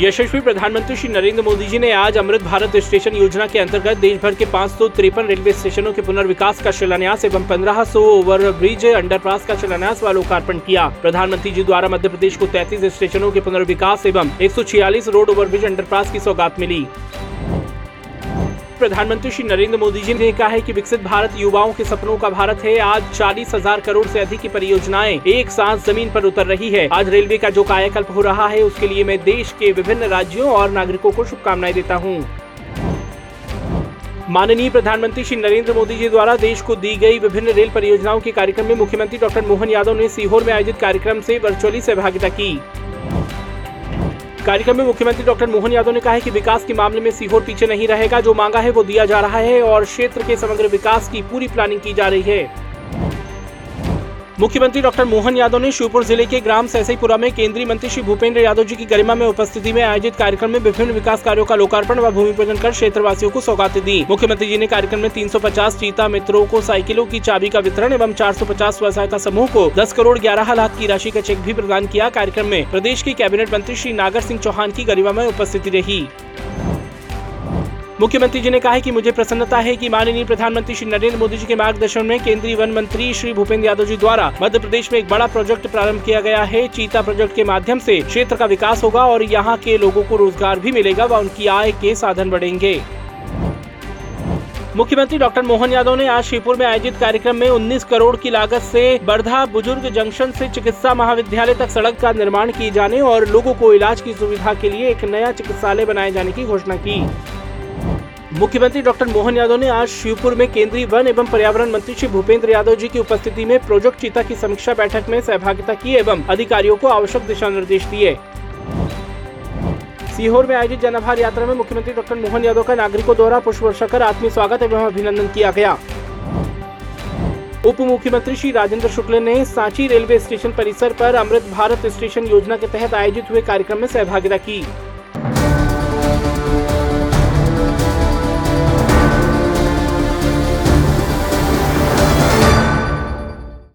यशस्वी प्रधानमंत्री श्री नरेंद्र मोदी जी ने आज अमृत भारत स्टेशन योजना के अंतर्गत देश भर के पाँच रेलवे स्टेशनों के पुनर्विकास का शिलान्यास एवं 1500 ओवर ब्रिज अंडरपास का शिलान्यास व लोकार्पण किया। प्रधानमंत्री जी द्वारा मध्य प्रदेश को 33 स्टेशनों के पुनर्विकास एवं एक रोड ओवरब्रिज अंडरपास की सौगात मिली। प्रधानमंत्री श्री नरेंद्र मोदी जी ने कहा है कि विकसित भारत युवाओं के सपनों का भारत है। आज चालीस हज़ार करोड़ से अधिक की परियोजनाएँ एक साथ ज़मीन पर उतर रही है। आज रेलवे का जो कायाकल्प हो रहा है, उसके लिए मैं देश के विभिन्न राज्यों और नागरिकों को शुभकामनाएँ देता हूँ। माननीय प्रधानमंत्री श्री नरेंद्र मोदी जी द्वारा देश को दी गई विभिन्न रेल परियोजनाओं के कार्यक्रम में मुख्यमंत्री डॉक्टर मोहन यादव ने सीहोर में आयोजित कार्यक्रम से वर्चुअली सहभागिता की। कार्यक्रम में मुख्यमंत्री डॉक्टर मोहन यादव ने कहा है कि विकास के मामले में सीहोर पीछे नहीं रहेगा। जो मांगा है वो दिया जा रहा है और क्षेत्र के समग्र विकास की पूरी प्लानिंग की जा रही है। मुख्यमंत्री डॉक्टर मोहन यादव ने शिवपुर ज़िले के ग्राम सैसईपुरा में केंद्रीय मंत्री श्री भूपेंद्र यादव जी की गरिमा में उपस्थिति में आयोजित कार्यक्रम में विभिन्न विकास कार्यों का लोकार्पण व भूमि पूजन कर क्षेत्रवासियों को सौगातें दी। मुख्यमंत्री जी ने कार्यक्रम में 350 चीता मित्रों को साइकिलों की चाबी का वितरण एवं 450 स्वयं सहायता समूह को 10 करोड़ ग्यारह लाख की राशि का चेक भी प्रदान किया। कार्यक्रम में प्रदेश के कैबिनेट मंत्री श्री नागर सिंह चौहान की गरिमा में उपस्थिति रही। मुख्यमंत्री जी ने कहा है कि मुझे प्रसन्नता है कि माननीय प्रधानमंत्री श्री नरेंद्र मोदी जी के मार्गदर्शन में केंद्रीय वन मंत्री श्री भूपेंद्र यादव जी द्वारा मध्य प्रदेश में एक बड़ा प्रोजेक्ट प्रारंभ किया गया है। चीता प्रोजेक्ट के माध्यम से क्षेत्र का विकास होगा और यहाँ के लोगों को रोज़गार भी मिलेगा व उनकी आय के साधन बढ़ेंगे। मुख्यमंत्री डॉक्टर मोहन यादव ने आज शिवपुर में आयोजित कार्यक्रम में 19 करोड़ की लागत से बर्धा बुज़ुर्ग जंक्शन से चिकित्सा महाविद्यालय तक सड़क का निर्माण किए जाने और लोगों को इलाज की सुविधा के लिए एक नया चिकित्सालय बनाए जाने की घोषणा की। मुख्यमंत्री डॉक्टर मोहन यादव ने आज शिवपुर में केंद्रीय वन एवं पर्यावरण मंत्री श्री भूपेंद्र यादव जी की उपस्थिति में प्रोजेक्ट चीता की समीक्षा बैठक में सहभागिता की एवं अधिकारियों को आवश्यक दिशा निर्देश दिए। सीहोर में आयोजित जनभार यात्रा में मुख्यमंत्री डॉक्टर मोहन यादव का नागरिकों द्वारा पुष्प वर्षा कर आत्मीय स्वागत एवं अभिनंदन किया गया। उप मुख्यमंत्री श्री राजेंद्र शुक्ल ने सांची रेलवे स्टेशन परिसर पर अमृत भारत स्टेशन योजना के तहत आयोजित हुए कार्यक्रम में सहभागिता की।